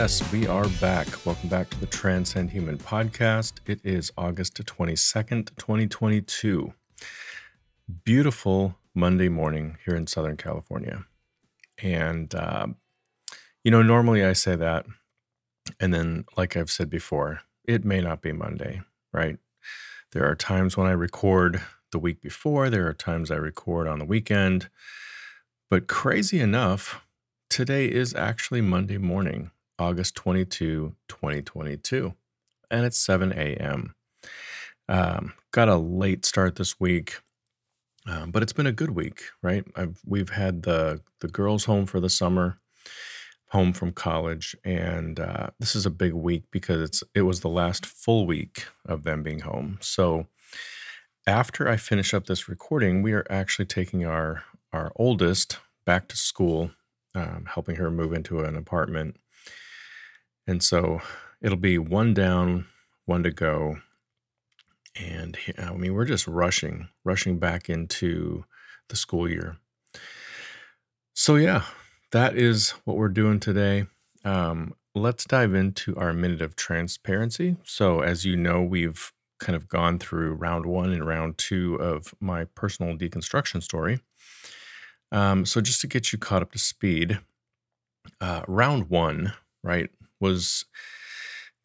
Yes, we are back. Welcome back to the Transcend Human podcast. It is August 22nd, 2022. Beautiful Monday morning here in Southern California. And, uh, you know, normally I say that. And then, like I've said before, it may not be Monday, right? There are times when I record the week before, there are times I record on the weekend. But crazy enough, today is actually Monday morning, August 22, 2022, and it's 7 a.m. Um, got a late start this week, um, but it's been a good week, right? I've, we've had the the girls home for the summer, home from college, and uh, this is a big week because it's it was the last full week of them being home. So after I finish up this recording, we are actually taking our our oldest back to school, um, helping her move into an apartment, and so it'll be one down, one to go and I mean, we're just rushing, rushing back into the school year. So, yeah, that is what we're doing today. Um, let's dive into our minute of transparency. So, as you know, we've kind of gone through round one and round two of my personal deconstruction story. Um, so, just to get you caught up to speed, uh, round one, right, was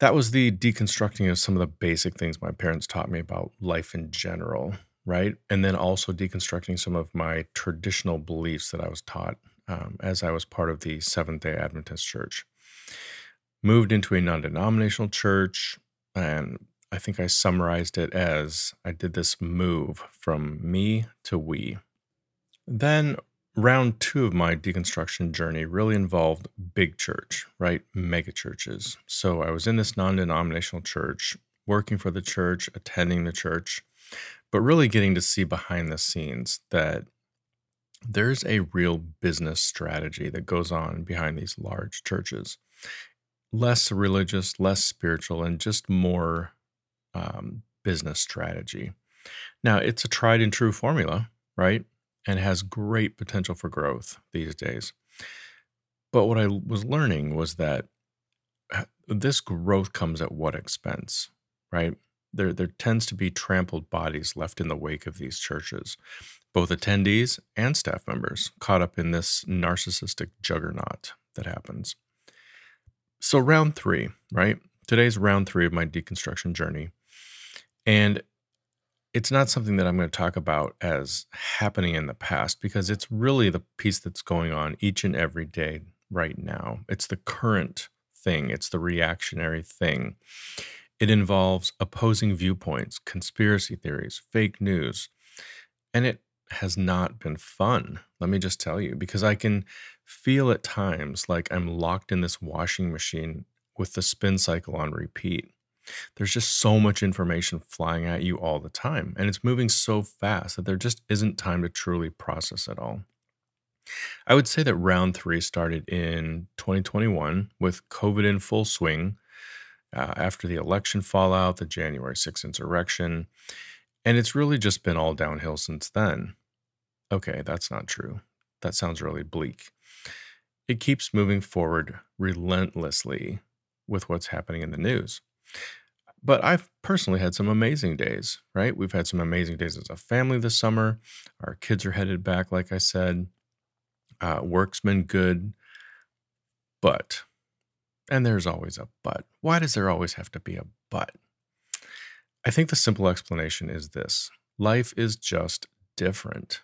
that was the deconstructing of some of the basic things my parents taught me about life in general, right? And then also deconstructing some of my traditional beliefs that I was taught um, as I was part of the Seventh day Adventist church. Moved into a non denominational church, and I think I summarized it as I did this move from me to we. Then round two of my deconstruction journey really involved big church, right? Mega churches. So I was in this non denominational church, working for the church, attending the church, but really getting to see behind the scenes that there's a real business strategy that goes on behind these large churches. Less religious, less spiritual, and just more um, business strategy. Now, it's a tried and true formula, right? And has great potential for growth these days. But what I was learning was that uh, this growth comes at what expense, right? There, there tends to be trampled bodies left in the wake of these churches, both attendees and staff members caught up in this narcissistic juggernaut that happens. So, round three, right? Today's round three of my deconstruction journey. And it's not something that I'm going to talk about as happening in the past because it's really the piece that's going on each and every day right now. It's the current thing, it's the reactionary thing. It involves opposing viewpoints, conspiracy theories, fake news. And it has not been fun, let me just tell you, because I can feel at times like I'm locked in this washing machine with the spin cycle on repeat. There's just so much information flying at you all the time, and it's moving so fast that there just isn't time to truly process it all. I would say that round three started in 2021 with COVID in full swing uh, after the election fallout, the January 6th insurrection, and it's really just been all downhill since then. Okay, that's not true. That sounds really bleak. It keeps moving forward relentlessly with what's happening in the news. But I've personally had some amazing days, right? We've had some amazing days as a family this summer. Our kids are headed back, like I said. Uh, work's been good. But, and there's always a but. Why does there always have to be a but? I think the simple explanation is this life is just different.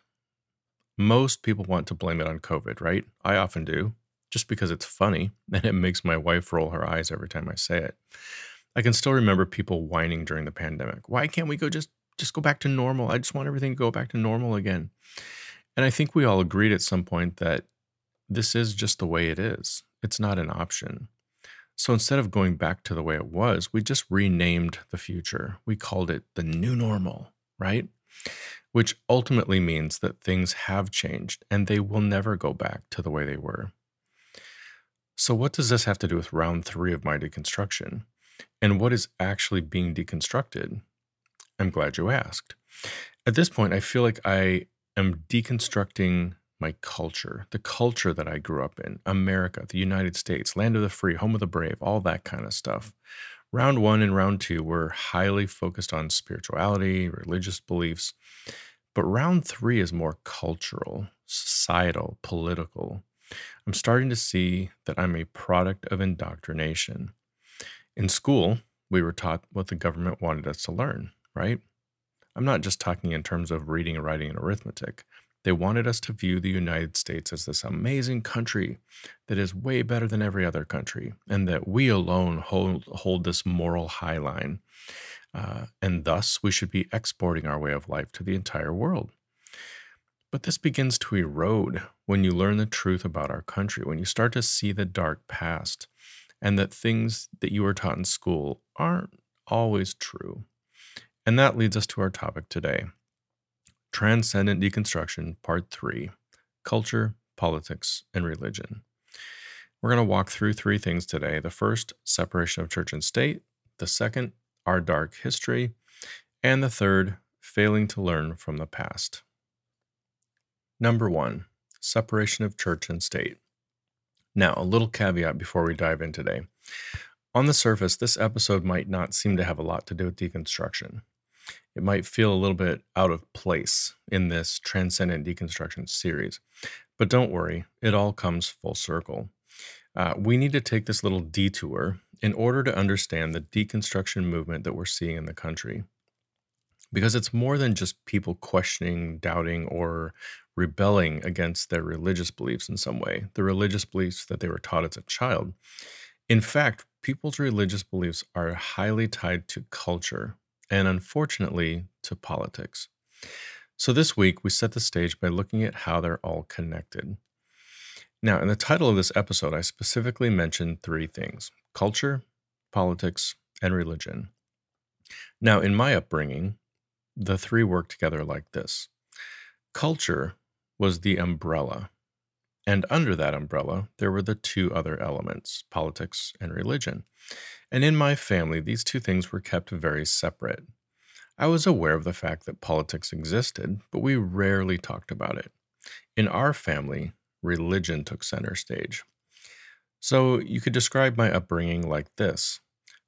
Most people want to blame it on COVID, right? I often do, just because it's funny and it makes my wife roll her eyes every time I say it. I can still remember people whining during the pandemic. Why can't we go just just go back to normal? I just want everything to go back to normal again. And I think we all agreed at some point that this is just the way it is. It's not an option. So instead of going back to the way it was, we just renamed the future. We called it the new normal, right? Which ultimately means that things have changed and they will never go back to the way they were. So, what does this have to do with round three of my deconstruction? And what is actually being deconstructed? I'm glad you asked. At this point, I feel like I am deconstructing my culture, the culture that I grew up in, America, the United States, land of the free, home of the brave, all that kind of stuff. Round one and round two were highly focused on spirituality, religious beliefs. But round three is more cultural, societal, political. I'm starting to see that I'm a product of indoctrination. In school, we were taught what the government wanted us to learn, right? I'm not just talking in terms of reading, writing, and arithmetic. They wanted us to view the United States as this amazing country that is way better than every other country, and that we alone hold, hold this moral high line. Uh, and thus, we should be exporting our way of life to the entire world. But this begins to erode when you learn the truth about our country, when you start to see the dark past, and that things that you were taught in school aren't always true. And that leads us to our topic today Transcendent Deconstruction, Part 3 Culture, Politics, and Religion. We're going to walk through three things today. The first, separation of church and state. The second, our dark history. And the third, failing to learn from the past. Number one, separation of church and state. Now, a little caveat before we dive in today. On the surface, this episode might not seem to have a lot to do with deconstruction it might feel a little bit out of place in this transcendent deconstruction series. But don't worry, it all comes full circle. Uh, we need to take this little detour in order to understand the deconstruction movement that we're seeing in the country. Because it's more than just people questioning, doubting, or rebelling against their religious beliefs in some way, the religious beliefs that they were taught as a child. In fact, people's religious beliefs are highly tied to culture, and unfortunately to politics. So this week, we set the stage by looking at how they're all connected. Now, in the title of this episode, I specifically mentioned three things culture, politics, and religion. Now, in my upbringing, the three work together like this culture was the umbrella, and under that umbrella, there were the two other elements politics and religion. And in my family, these two things were kept very separate. I was aware of the fact that politics existed, but we rarely talked about it. In our family, religion took center stage. So you could describe my upbringing like this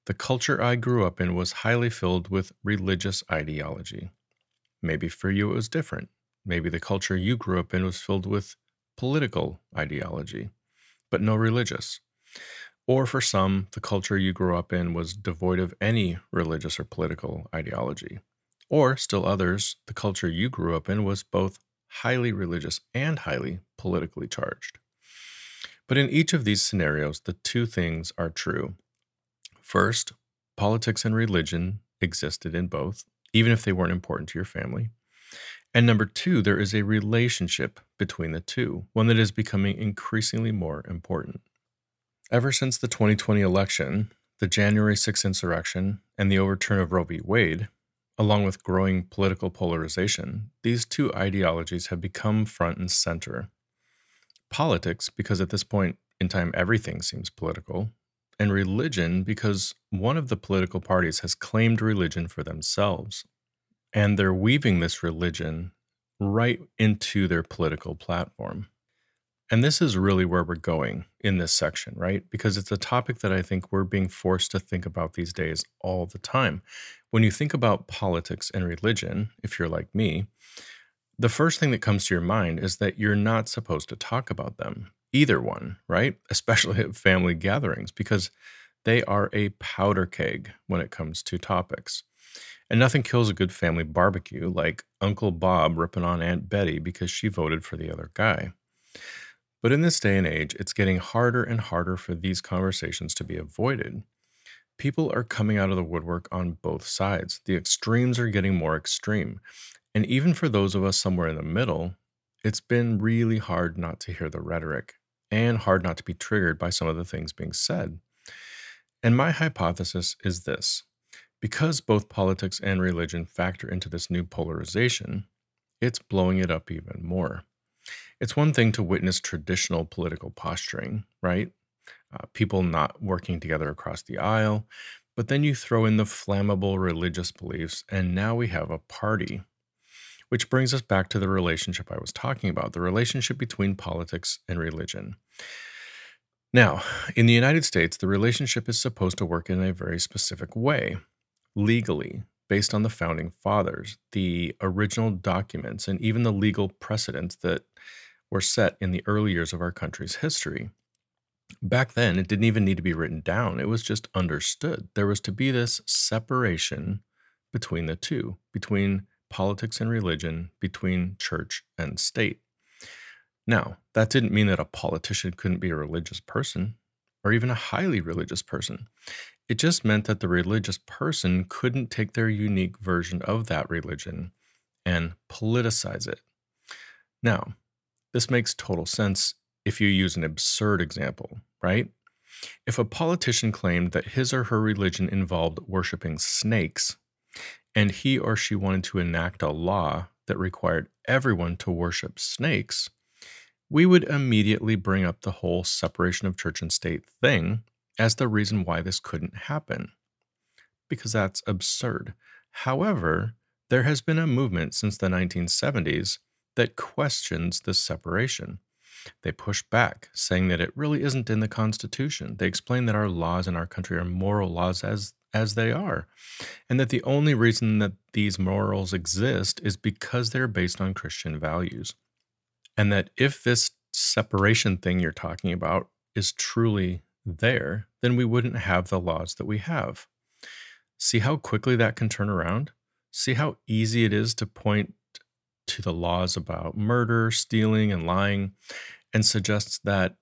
The culture I grew up in was highly filled with religious ideology. Maybe for you it was different. Maybe the culture you grew up in was filled with political ideology, but no religious. Or for some, the culture you grew up in was devoid of any religious or political ideology. Or, still others, the culture you grew up in was both highly religious and highly politically charged. But in each of these scenarios, the two things are true. First, politics and religion existed in both, even if they weren't important to your family. And number two, there is a relationship between the two, one that is becoming increasingly more important. Ever since the 2020 election, the January 6th insurrection, and the overturn of Roe v. Wade, along with growing political polarization, these two ideologies have become front and center. Politics, because at this point in time everything seems political, and religion, because one of the political parties has claimed religion for themselves. And they're weaving this religion right into their political platform. And this is really where we're going in this section, right? Because it's a topic that I think we're being forced to think about these days all the time. When you think about politics and religion, if you're like me, the first thing that comes to your mind is that you're not supposed to talk about them, either one, right? Especially at family gatherings, because they are a powder keg when it comes to topics. And nothing kills a good family barbecue like Uncle Bob ripping on Aunt Betty because she voted for the other guy. But in this day and age, it's getting harder and harder for these conversations to be avoided. People are coming out of the woodwork on both sides. The extremes are getting more extreme. And even for those of us somewhere in the middle, it's been really hard not to hear the rhetoric and hard not to be triggered by some of the things being said. And my hypothesis is this because both politics and religion factor into this new polarization, it's blowing it up even more. It's one thing to witness traditional political posturing, right? Uh, people not working together across the aisle, but then you throw in the flammable religious beliefs, and now we have a party. Which brings us back to the relationship I was talking about the relationship between politics and religion. Now, in the United States, the relationship is supposed to work in a very specific way, legally, based on the founding fathers, the original documents, and even the legal precedents that were set in the early years of our country's history. Back then, it didn't even need to be written down, it was just understood. There was to be this separation between the two, between politics and religion, between church and state. Now, that didn't mean that a politician couldn't be a religious person or even a highly religious person. It just meant that the religious person couldn't take their unique version of that religion and politicize it. Now, this makes total sense if you use an absurd example, right? If a politician claimed that his or her religion involved worshiping snakes, and he or she wanted to enact a law that required everyone to worship snakes, we would immediately bring up the whole separation of church and state thing as the reason why this couldn't happen. Because that's absurd. However, there has been a movement since the 1970s that questions this separation. They push back, saying that it really isn't in the Constitution. They explain that our laws in our country are moral laws as, as they are, and that the only reason that these morals exist is because they're based on Christian values. And that if this separation thing you're talking about is truly there, then we wouldn't have the laws that we have. See how quickly that can turn around? See how easy it is to point to the laws about murder, stealing, and lying, and suggests that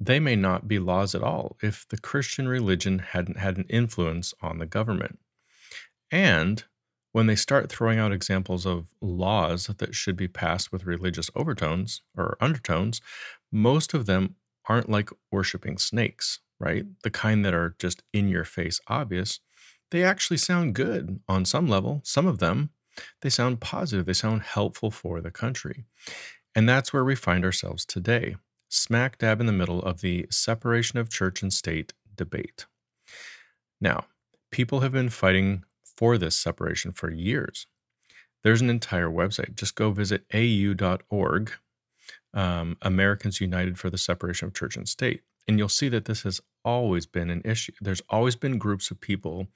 they may not be laws at all if the Christian religion hadn't had an influence on the government. And when they start throwing out examples of laws that should be passed with religious overtones or undertones, most of them aren't like worshiping snakes, right? The kind that are just in your face obvious. They actually sound good on some level, some of them. They sound positive, they sound helpful for the country. And that's where we find ourselves today, smack dab in the middle of the separation of church and state debate. Now, people have been fighting for this separation for years. There's an entire website. Just go visit au.org, um, Americans United for the Separation of Church and State, and you'll see that this has always been an issue. There's always been groups of people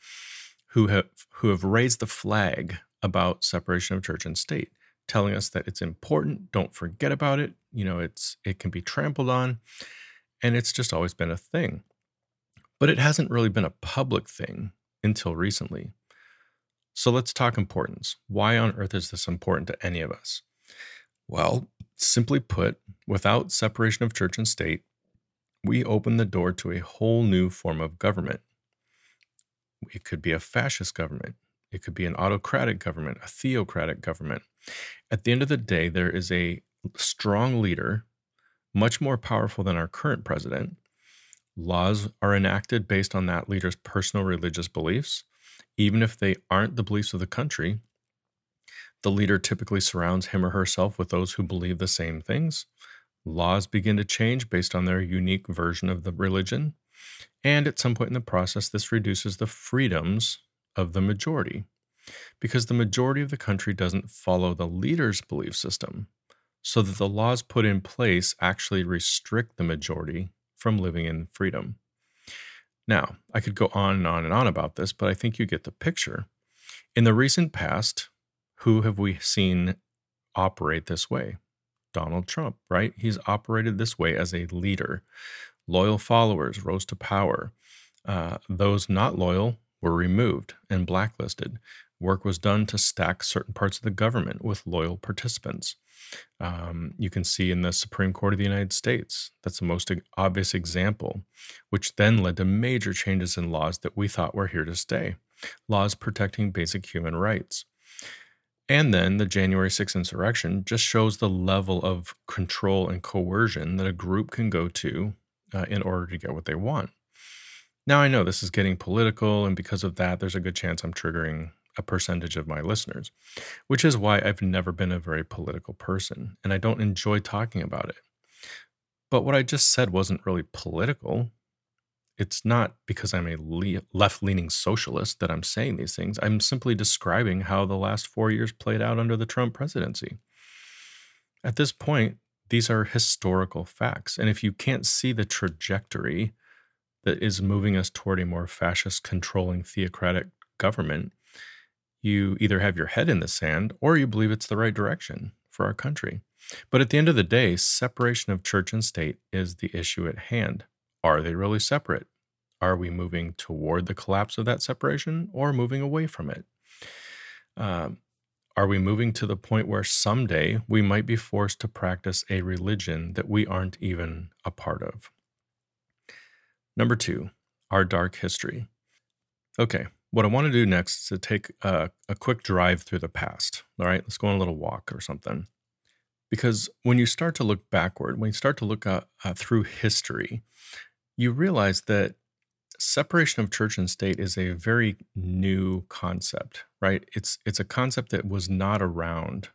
who have who have raised the flag about separation of church and state, telling us that it's important, don't forget about it, you know, it's it can be trampled on, and it's just always been a thing. But it hasn't really been a public thing until recently. So let's talk importance. Why on earth is this important to any of us? Well, simply put, without separation of church and state, we open the door to a whole new form of government. It could be a fascist government, it could be an autocratic government, a theocratic government. At the end of the day, there is a strong leader, much more powerful than our current president. Laws are enacted based on that leader's personal religious beliefs even if they aren't the beliefs of the country, the leader typically surrounds him or herself with those who believe the same things. Laws begin to change based on their unique version of the religion. And at some point in the process, this reduces the freedoms of the majority because the majority of the country doesn't follow the leader's belief system, so that the laws put in place actually restrict the majority from living in freedom. Now, I could go on and on and on about this, but I think you get the picture. In the recent past, who have we seen operate this way? Donald Trump, right? He's operated this way as a leader. Loyal followers rose to power. Uh, those not loyal were removed and blacklisted. Work was done to stack certain parts of the government with loyal participants. Um, you can see in the Supreme Court of the United States, that's the most obvious example, which then led to major changes in laws that we thought were here to stay laws protecting basic human rights. And then the January 6th insurrection just shows the level of control and coercion that a group can go to uh, in order to get what they want. Now, I know this is getting political, and because of that, there's a good chance I'm triggering a percentage of my listeners, which is why I've never been a very political person and I don't enjoy talking about it. But what I just said wasn't really political. It's not because I'm a le- left leaning socialist that I'm saying these things. I'm simply describing how the last four years played out under the Trump presidency. At this point, these are historical facts. And if you can't see the trajectory that is moving us toward a more fascist, controlling, theocratic government, you either have your head in the sand or you believe it's the right direction for our country. But at the end of the day, separation of church and state is the issue at hand. Are they really separate? Are we moving toward the collapse of that separation or moving away from it? Um, are we moving to the point where someday we might be forced to practice a religion that we aren't even a part of? Number two, our dark history. Okay, what I want to do next is to take a, a quick drive through the past. All right, let's go on a little walk or something. Because when you start to look backward, when you start to look uh, uh, through history, you realize that separation of church and state is a very new concept, right? It's it's a concept that was not around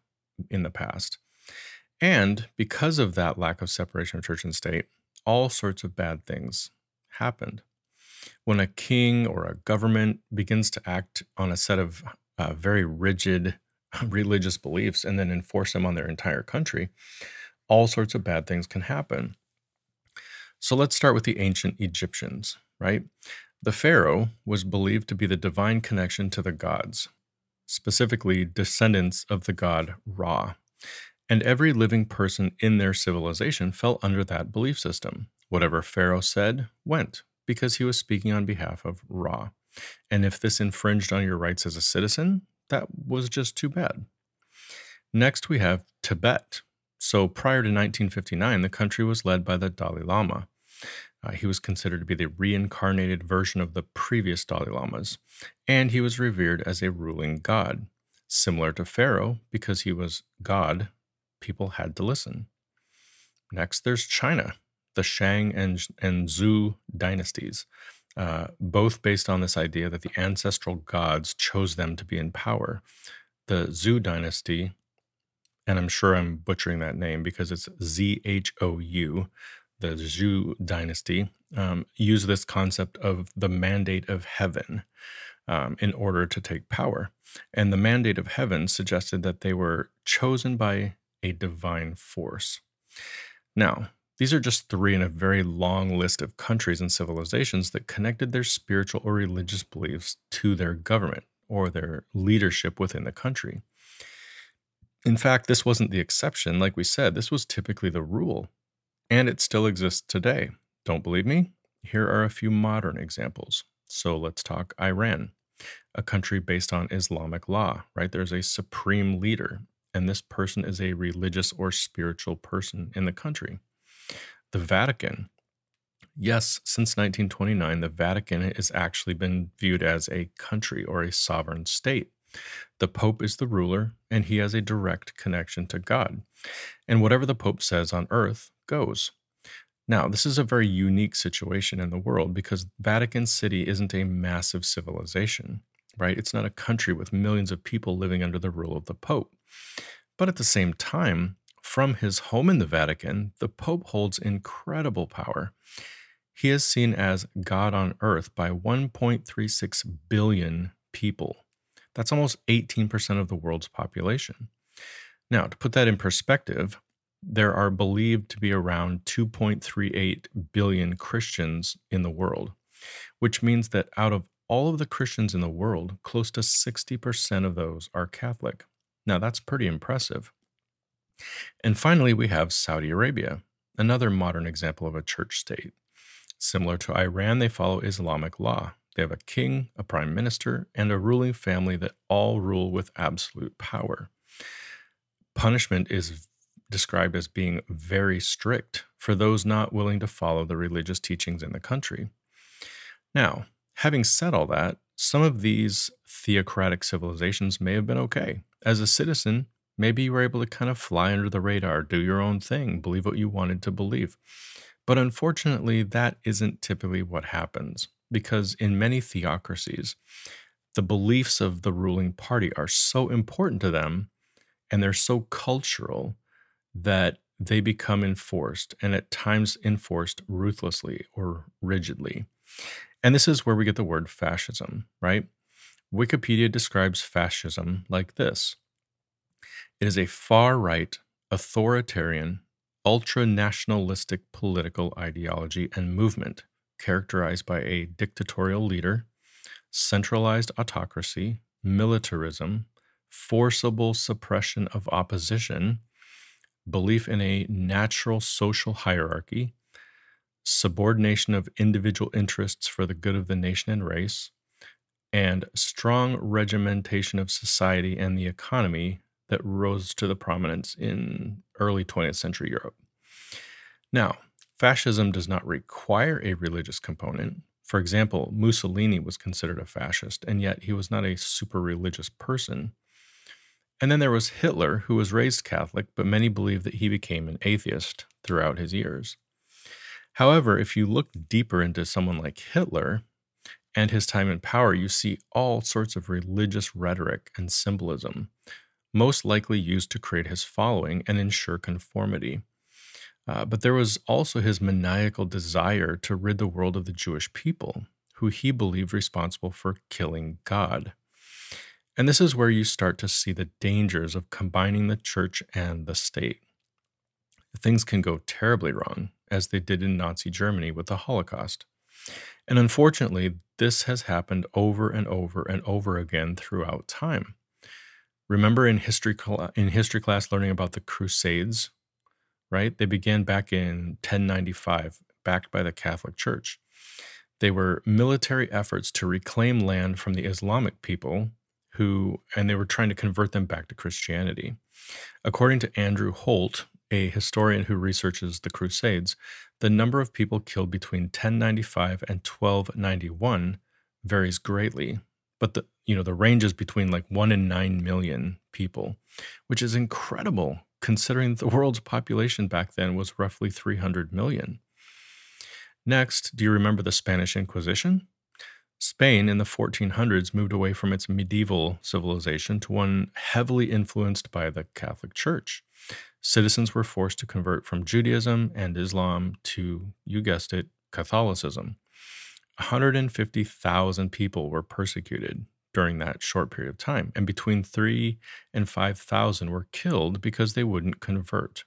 in the past. And because of that lack of separation of church and state, all sorts of bad things happened. When a king or a government begins to act on a set of uh, very rigid religious beliefs and then enforce them on their entire country, all sorts of bad things can happen. So let's start with the ancient Egyptians, right? The pharaoh was believed to be the divine connection to the gods, specifically descendants of the god Ra. And every living person in their civilization fell under that belief system. Whatever Pharaoh said went, because he was speaking on behalf of Ra. And if this infringed on your rights as a citizen, that was just too bad. Next, we have Tibet, so prior to 1959, the country was led by the Dalai Lama. Uh, he was considered to be the reincarnated version of the previous Dalai Lamas, and he was revered as a ruling god. Similar to Pharaoh, because he was God, people had to listen. Next, there's China, the Shang and, and Zhou dynasties, uh, both based on this idea that the ancestral gods chose them to be in power. The Zhou dynasty and I'm sure I'm butchering that name because it's Z H O U, the Zhou dynasty, um, use this concept of the mandate of heaven um, in order to take power. And the mandate of heaven suggested that they were chosen by a divine force. Now, these are just three in a very long list of countries and civilizations that connected their spiritual or religious beliefs to their government or their leadership within the country. In fact, this wasn't the exception. Like we said, this was typically the rule, and it still exists today. Don't believe me? Here are a few modern examples. So let's talk Iran, a country based on Islamic law, right? There's a supreme leader, and this person is a religious or spiritual person in the country. The Vatican. Yes, since 1929, the Vatican has actually been viewed as a country or a sovereign state. The Pope is the ruler, and he has a direct connection to God. And whatever the Pope says on earth goes. Now, this is a very unique situation in the world because Vatican City isn't a massive civilization, right? It's not a country with millions of people living under the rule of the Pope. But at the same time, from his home in the Vatican, the Pope holds incredible power. He is seen as God on earth by 1.36 billion people. That's almost 18% of the world's population. Now, to put that in perspective, there are believed to be around 2.38 billion Christians in the world, which means that out of all of the Christians in the world, close to 60% of those are Catholic. Now, that's pretty impressive. And finally, we have Saudi Arabia, another modern example of a church state. Similar to Iran, they follow Islamic law. They have a king, a prime minister, and a ruling family that all rule with absolute power. Punishment is described as being very strict for those not willing to follow the religious teachings in the country. Now, having said all that, some of these theocratic civilizations may have been okay. As a citizen, maybe you were able to kind of fly under the radar, do your own thing, believe what you wanted to believe. But unfortunately, that isn't typically what happens. because in many theocracies, the beliefs of the ruling party are so important to them and they're so cultural that they become enforced and at times enforced ruthlessly or rigidly. And this is where we get the word fascism, right? Wikipedia describes fascism like this it is a far right, authoritarian, ultra nationalistic political ideology and movement characterized by a dictatorial leader, centralized autocracy, militarism, forcible suppression of opposition, belief in a natural social hierarchy, subordination of individual interests for the good of the nation and race, and strong regimentation of society and the economy that rose to the prominence in early 20th century Europe. Now, fascism does not require a religious component. For example, Mussolini was considered a fascist, and yet he was not a super religious person. And then there was Hitler, who was raised Catholic, but many believe that he became an atheist throughout his years. However, if you look deeper into someone like Hitler and his time in power, you see all sorts of religious rhetoric and symbolism, most likely used to create his following and ensure conformity. Uh, but there was also his maniacal desire to rid the world of the Jewish people, who he believed responsible for killing God. And this is where you start to see the dangers of combining the church and the state. Things can go terribly wrong, as they did in Nazi Germany with the Holocaust. And unfortunately, this has happened over and over and over again throughout time. Remember in history in history class learning about the Crusades, right? They began back in 1095, backed by the Catholic Church. They were military efforts to reclaim land from the Islamic people who and they were trying to convert them back to Christianity. According to Andrew Holt, a historian who researches the Crusades, the number of people killed between 1095 and 1291 varies greatly but the you know the range is between like 1 and 9 million people which is incredible considering the world's population back then was roughly 300 million. Next do you remember the spanish inquisition? Spain in the 1400s moved away from its medieval civilization to one heavily influenced by the catholic church. Citizens were forced to convert from judaism and islam to you guessed it catholicism 150,000 people were persecuted during that short period of time, and between 3 and 5,000 were killed because they wouldn't convert.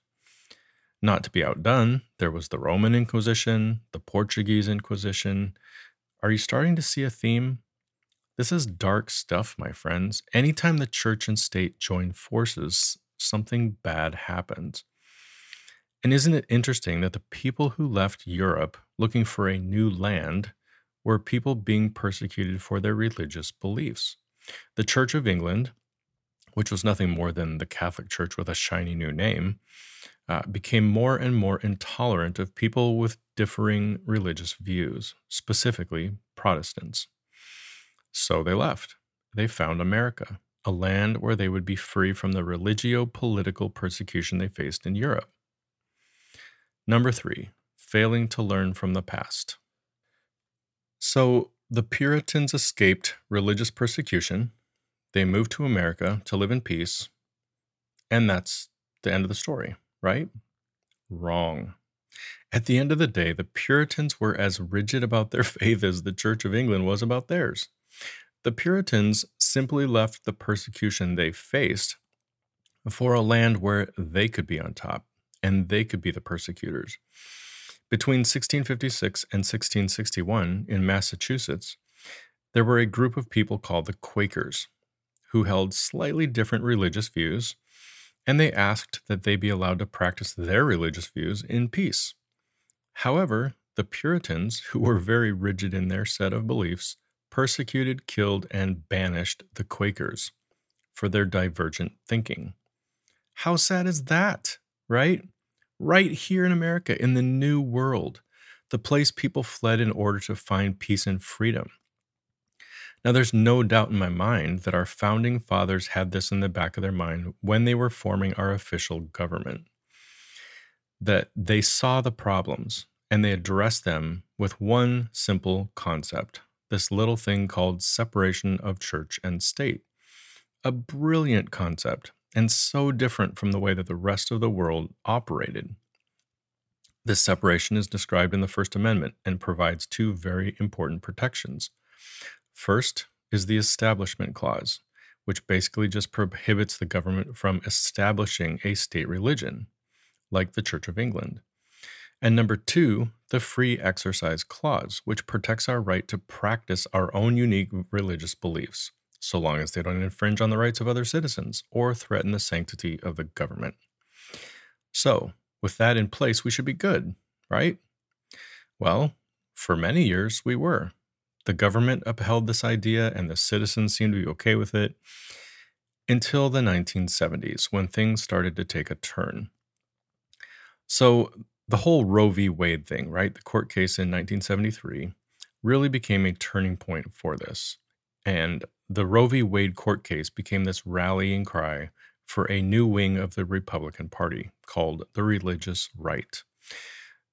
Not to be outdone, there was the Roman Inquisition, the Portuguese Inquisition. Are you starting to see a theme? This is dark stuff, my friends. Anytime the church and state join forces, something bad happens. And isn't it interesting that the people who left Europe looking for a new land were people being persecuted for their religious beliefs. The Church of England, which was nothing more than the Catholic Church with a shiny new name, uh, became more and more intolerant of people with differing religious views, specifically Protestants. So they left. They found America, a land where they would be free from the religio political persecution they faced in Europe. Number three, failing to learn from the past. So the Puritans escaped religious persecution. They moved to America to live in peace. And that's the end of the story, right? Wrong. At the end of the day, the Puritans were as rigid about their faith as the Church of England was about theirs. The Puritans simply left the persecution they faced for a land where they could be on top and they could be the persecutors. Between 1656 and 1661 in Massachusetts, there were a group of people called the Quakers who held slightly different religious views, and they asked that they be allowed to practice their religious views in peace. However, the Puritans, who were very rigid in their set of beliefs, persecuted, killed, and banished the Quakers for their divergent thinking. How sad is that, right? Right here in America, in the New World, the place people fled in order to find peace and freedom. Now, there's no doubt in my mind that our founding fathers had this in the back of their mind when they were forming our official government. That they saw the problems and they addressed them with one simple concept this little thing called separation of church and state. A brilliant concept, and so different from the way that the rest of the world operated. This separation is described in the First Amendment and provides two very important protections. First is the Establishment Clause, which basically just prohibits the government from establishing a state religion, like the Church of England. And number two, the Free Exercise Clause, which protects our right to practice our own unique religious beliefs, so long as they don't infringe on the rights of other citizens or threaten the sanctity of the government. So, with that in place, we should be good, right? Well, for many years, we were. The government upheld this idea, and the citizens seemed to be okay with it until the 1970s when things started to take a turn. So, the whole Roe v. Wade thing, right? The court case in 1973 really became a turning point for this. And the Roe v. Wade court case became this rallying cry for a new wing of the Republican Party called the Religious Right.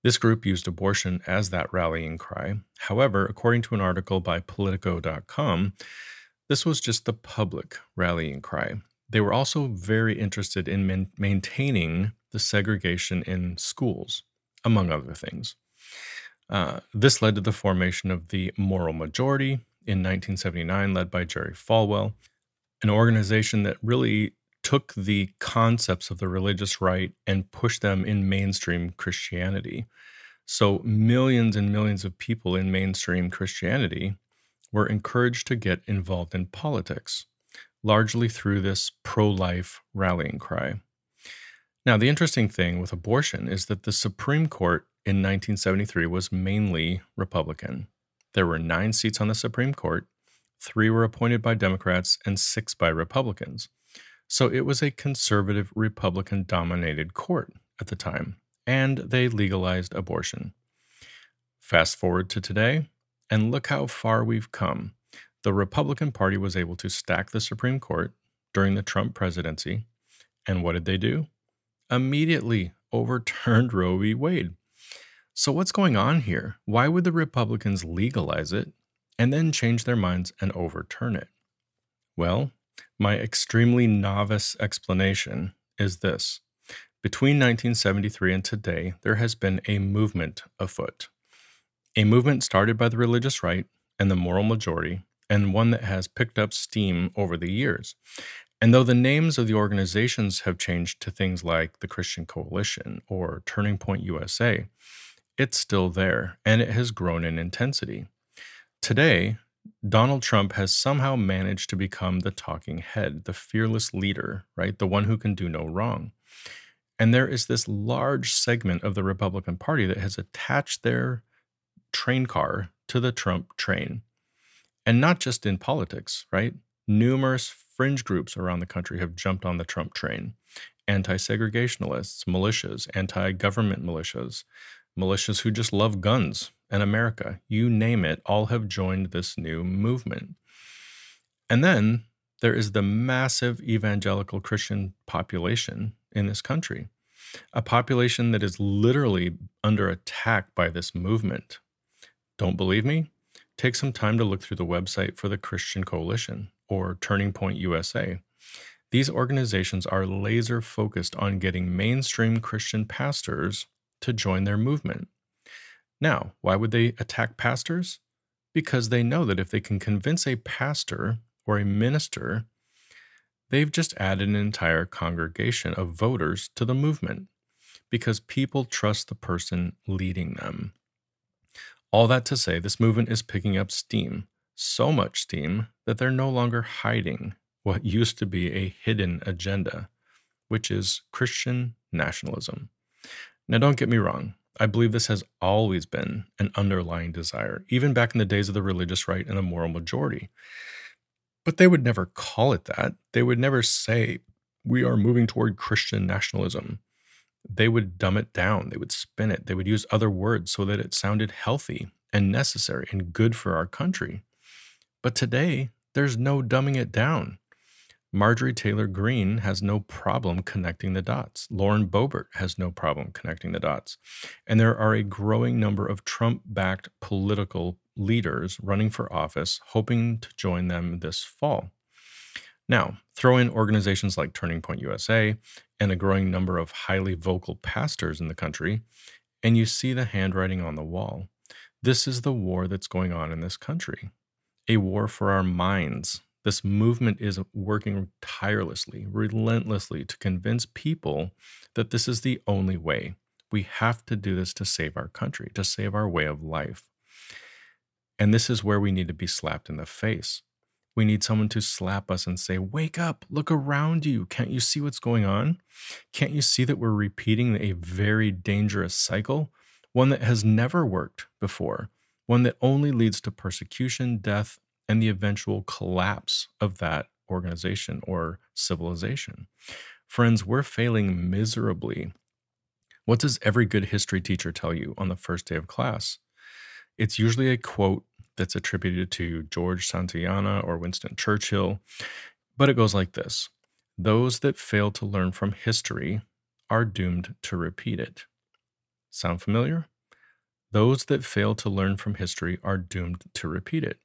This group used abortion as that rallying cry. However, according to an article by Politico.com, this was just the public rallying cry. They were also very interested in man- maintaining the segregation in schools, among other things. Uh, this led to the formation of the Moral Majority in 1979, led by Jerry Falwell, an organization that really took the concepts of the religious right and pushed them in mainstream Christianity. So, millions and millions of people in mainstream Christianity were encouraged to get involved in politics, largely through this pro life rallying cry. Now, the interesting thing with abortion is that the Supreme Court in 1973 was mainly Republican. There were nine seats on the Supreme Court, three were appointed by Democrats, and six by Republicans. So it was a conservative Republican dominated court at the time, and they legalized abortion. Fast forward to today, and look how far we've come. The Republican Party was able to stack the Supreme Court during the Trump presidency, and what did they do? Immediately overturned Roe v. Wade. So, what's going on here? Why would the Republicans legalize it and then change their minds and overturn it? Well, my extremely novice explanation is this Between 1973 and today, there has been a movement afoot. A movement started by the religious right and the moral majority, and one that has picked up steam over the years. And though the names of the organizations have changed to things like the Christian Coalition or Turning Point USA, it's still there and it has grown in intensity. Today, Donald Trump has somehow managed to become the talking head, the fearless leader, right? The one who can do no wrong. And there is this large segment of the Republican Party that has attached their train car to the Trump train. And not just in politics, right? Numerous fringe groups around the country have jumped on the Trump train anti segregationalists, militias, anti government militias, militias who just love guns and America, you name it, all have joined this new movement. And then there is the massive evangelical Christian population in this country, a population that is literally under attack by this movement. Don't believe me? Take some time to look through the website for the Christian Coalition or Turning Point USA. These organizations are laser focused on getting mainstream Christian pastors to join their movement. Now, why would they attack pastors? Because they know that if they can convince a pastor or a minister, they've just added an entire congregation of voters to the movement because people trust the person leading them. All that to say, this movement is picking up steam, so much steam that they're no longer hiding what used to be a hidden agenda, which is Christian nationalism. Now, don't get me wrong, I believe this has always been an underlying desire, even back in the days of the religious right and a moral majority. But they would never call it that. They would never say, we are moving toward Christian nationalism. They would dumb it down. They would spin it. They would use other words so that it sounded healthy and necessary and good for our country. But today, there's no dumbing it down. Marjorie Taylor Greene has no problem connecting the dots. Lauren Boebert has no problem connecting the dots. And there are a growing number of Trump backed political leaders running for office, hoping to join them this fall. Now, throw in organizations like Turning Point USA and a growing number of highly vocal pastors in the country, and you see the handwriting on the wall. This is the war that's going on in this country a war for our minds. This movement is working tirelessly, relentlessly to convince people that this is the only way. We have to do this to save our country, to save our way of life. And this is where we need to be slapped in the face. We need someone to slap us and say, Wake up, look around you. Can't you see what's going on? Can't you see that we're repeating a very dangerous cycle? One that has never worked before, one that only leads to persecution, death, and the eventual collapse of that organization or civilization. Friends, we're failing miserably. What does every good history teacher tell you on the first day of class? It's usually a quote that's attributed to George Santayana or Winston Churchill, but it goes like this Those that fail to learn from history are doomed to repeat it. Sound familiar? Those that fail to learn from history are doomed to repeat it.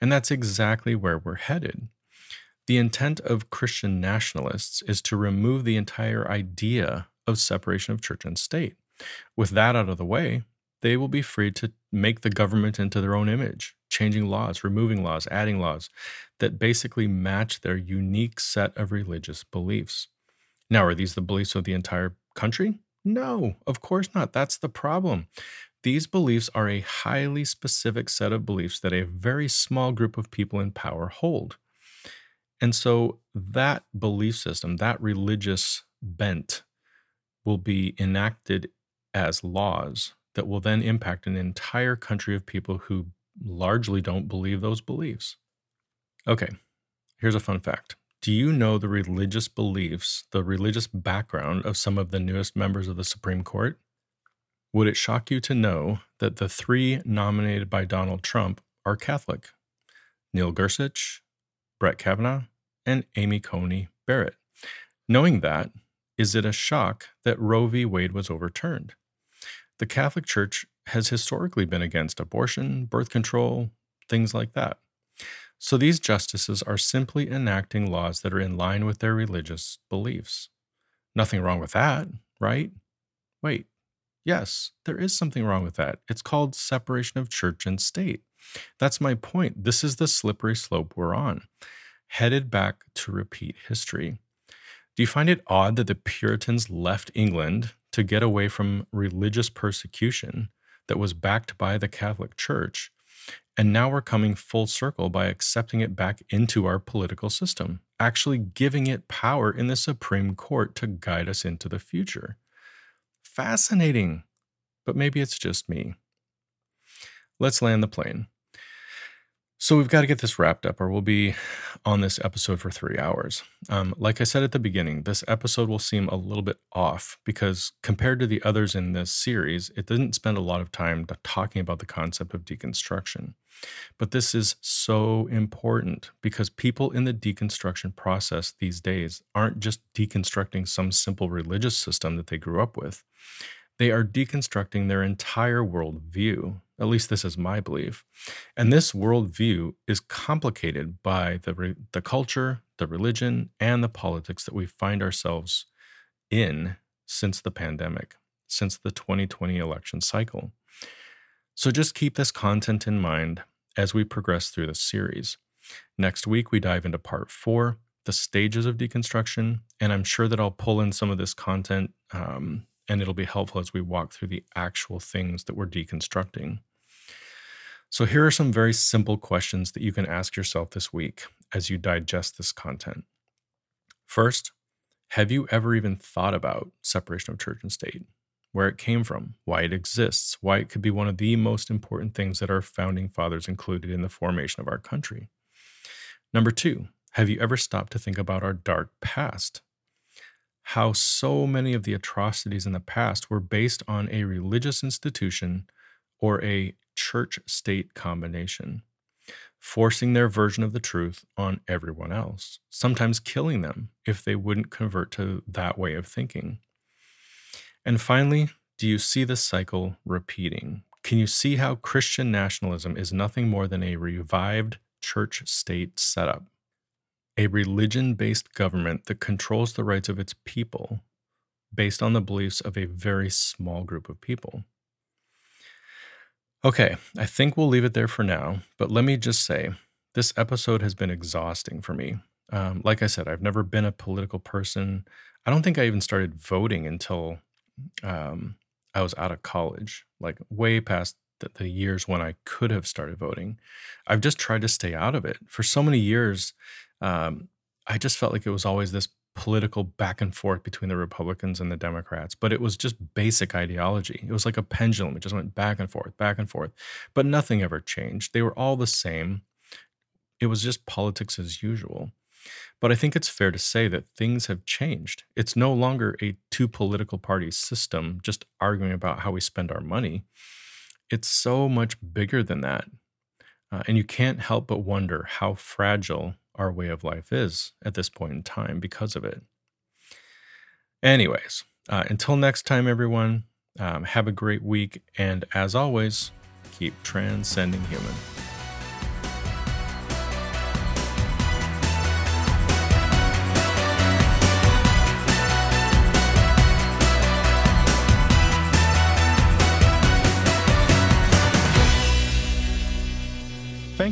And that's exactly where we're headed. The intent of Christian nationalists is to remove the entire idea of separation of church and state. With that out of the way, they will be free to make the government into their own image, changing laws, removing laws, adding laws that basically match their unique set of religious beliefs. Now, are these the beliefs of the entire country? No, of course not. That's the problem. These beliefs are a highly specific set of beliefs that a very small group of people in power hold. And so that belief system, that religious bent, will be enacted as laws that will then impact an entire country of people who largely don't believe those beliefs. Okay, here's a fun fact. Do you know the religious beliefs, the religious background of some of the newest members of the Supreme Court? Would it shock you to know that the three nominated by Donald Trump are Catholic? Neil Gorsuch, Brett Kavanaugh, and Amy Coney Barrett. Knowing that, is it a shock that Roe v. Wade was overturned? The Catholic Church has historically been against abortion, birth control, things like that. So these justices are simply enacting laws that are in line with their religious beliefs. Nothing wrong with that, right? Wait, Yes, there is something wrong with that. It's called separation of church and state. That's my point. This is the slippery slope we're on, headed back to repeat history. Do you find it odd that the Puritans left England to get away from religious persecution that was backed by the Catholic Church? And now we're coming full circle by accepting it back into our political system, actually giving it power in the Supreme Court to guide us into the future fascinating, but maybe it's just me. Let's land the plane. So we've got to get this wrapped up, or we'll be on this episode for three hours. Um, like I said at the beginning, this episode will seem a little bit off because compared to the others in this series, it didn't spend a lot of time talking about the concept of deconstruction. But this is so important because people in the deconstruction process these days aren't just deconstructing some simple religious system that they grew up with. They are deconstructing their entire worldview. At least this is my belief. And this worldview is complicated by the, re- the culture, the religion, and the politics that we find ourselves in since the pandemic, since the 2020 election cycle. So just keep this content in mind as we progress through the series. Next week, we dive into part four, the stages of deconstruction, and I'm sure that I'll pull in some of this content um, and it'll be helpful as we walk through the actual things that we're deconstructing. So, here are some very simple questions that you can ask yourself this week as you digest this content. First, have you ever even thought about separation of church and state? Where it came from, why it exists, why it could be one of the most important things that our founding fathers included in the formation of our country. Number two, have you ever stopped to think about our dark past? how so many of the atrocities in the past were based on a religious institution or a church state combination. forcing their version of the truth on everyone else, sometimes killing them if they wouldn't convert to that way of thinking. And finally, do you see the cycle repeating? Can you see how Christian nationalism is nothing more than a revived church state setup? A religion based government that controls the rights of its people based on the beliefs of a very small group of people. Okay, I think we'll leave it there for now, but let me just say this episode has been exhausting for me. Um, like I said, I've never been a political person. I don't think I even started voting until um, I was out of college, like way past the, the years when I could have started voting. I've just tried to stay out of it. For so many years, um, I just felt like it was always this political back and forth between the Republicans and the Democrats, but it was just basic ideology. It was like a pendulum. It just went back and forth, back and forth, but nothing ever changed. They were all the same. It was just politics as usual. But I think it's fair to say that things have changed. It's no longer a two political party system just arguing about how we spend our money. It's so much bigger than that. Uh, and you can't help but wonder how fragile our way of life is at this point in time because of it. Anyways, uh, until next time, everyone, um, have a great week. And as always, keep transcending human.